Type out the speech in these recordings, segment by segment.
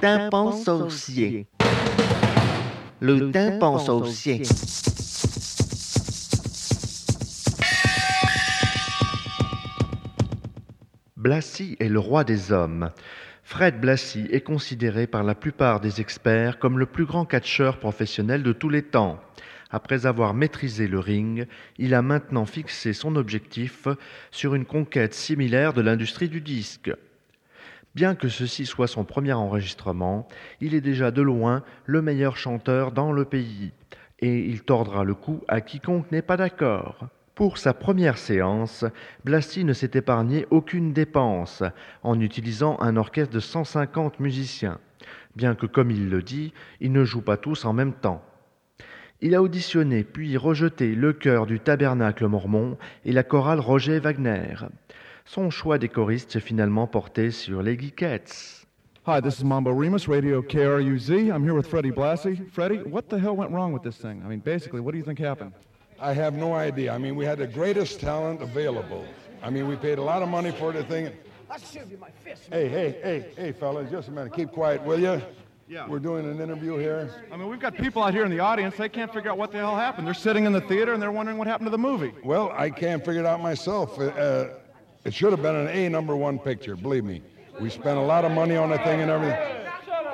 tympan saucier. Le tympan saucier. Blassie est le roi des hommes. Fred Blassie est considéré par la plupart des experts comme le plus grand catcheur professionnel de tous les temps. Après avoir maîtrisé le ring, il a maintenant fixé son objectif sur une conquête similaire de l'industrie du disque. Bien que ceci soit son premier enregistrement, il est déjà de loin le meilleur chanteur dans le pays, et il tordra le cou à quiconque n'est pas d'accord. Pour sa première séance, Blasty ne s'est épargné aucune dépense en utilisant un orchestre de 150 musiciens, bien que, comme il le dit, ils ne jouent pas tous en même temps. Il a auditionné puis rejeté le chœur du Tabernacle Mormon et la chorale Roger Wagner. Son choix des choristes s'est finalement porté sur les Geekettes. Hi, this is Mambo Remus, Radio KRUZ. I'm here with Freddie Blassie. Freddie, what the hell went wrong with this thing? I mean, basically, what do you think happened? I have no idea. I mean, we had the greatest talent available. I mean, we paid a lot of money for the thing. I'll serve you my fist. Hey, hey, hey, hey, fellas, just a minute. Keep quiet, will you? Yeah. We're doing an interview here. I mean, we've got people out here in the audience. They can't figure out what the hell happened. They're sitting in the theater and they're wondering what happened to the movie. Well, I can't figure it out myself. Uh, it should have been an A number one picture, believe me. We spent a lot of money on the thing and everything.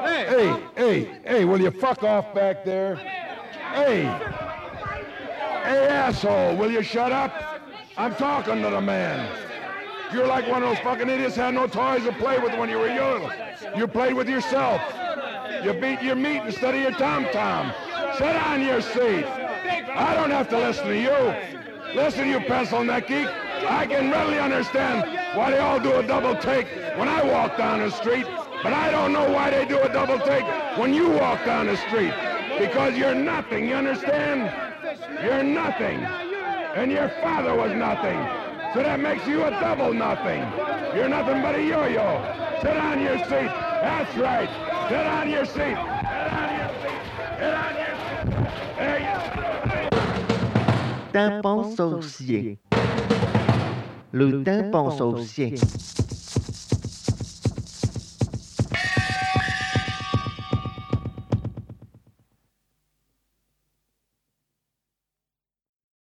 Hey, Hey, hey, hey, will you fuck off back there? Hey! Hey, asshole, will you shut up? I'm talking to the man. You're like one of those fucking idiots had no toys to play with when you were young. You played with yourself. You beat your meat instead of your tom-tom. Sit on your seat. I don't have to listen to you. Listen, you pencil neck geek. I can readily understand why they all do a double take when I walk down the street, but I don't know why they do a double take when you walk down the street. Because you're nothing, you understand? You're nothing. And your father was nothing. So that makes you a double nothing. You're nothing but a yo-yo. Sit on your seat. That's right. Sit on your seat. Sit on your seat. Sit on your seat. There you saucier. 路灯帮手线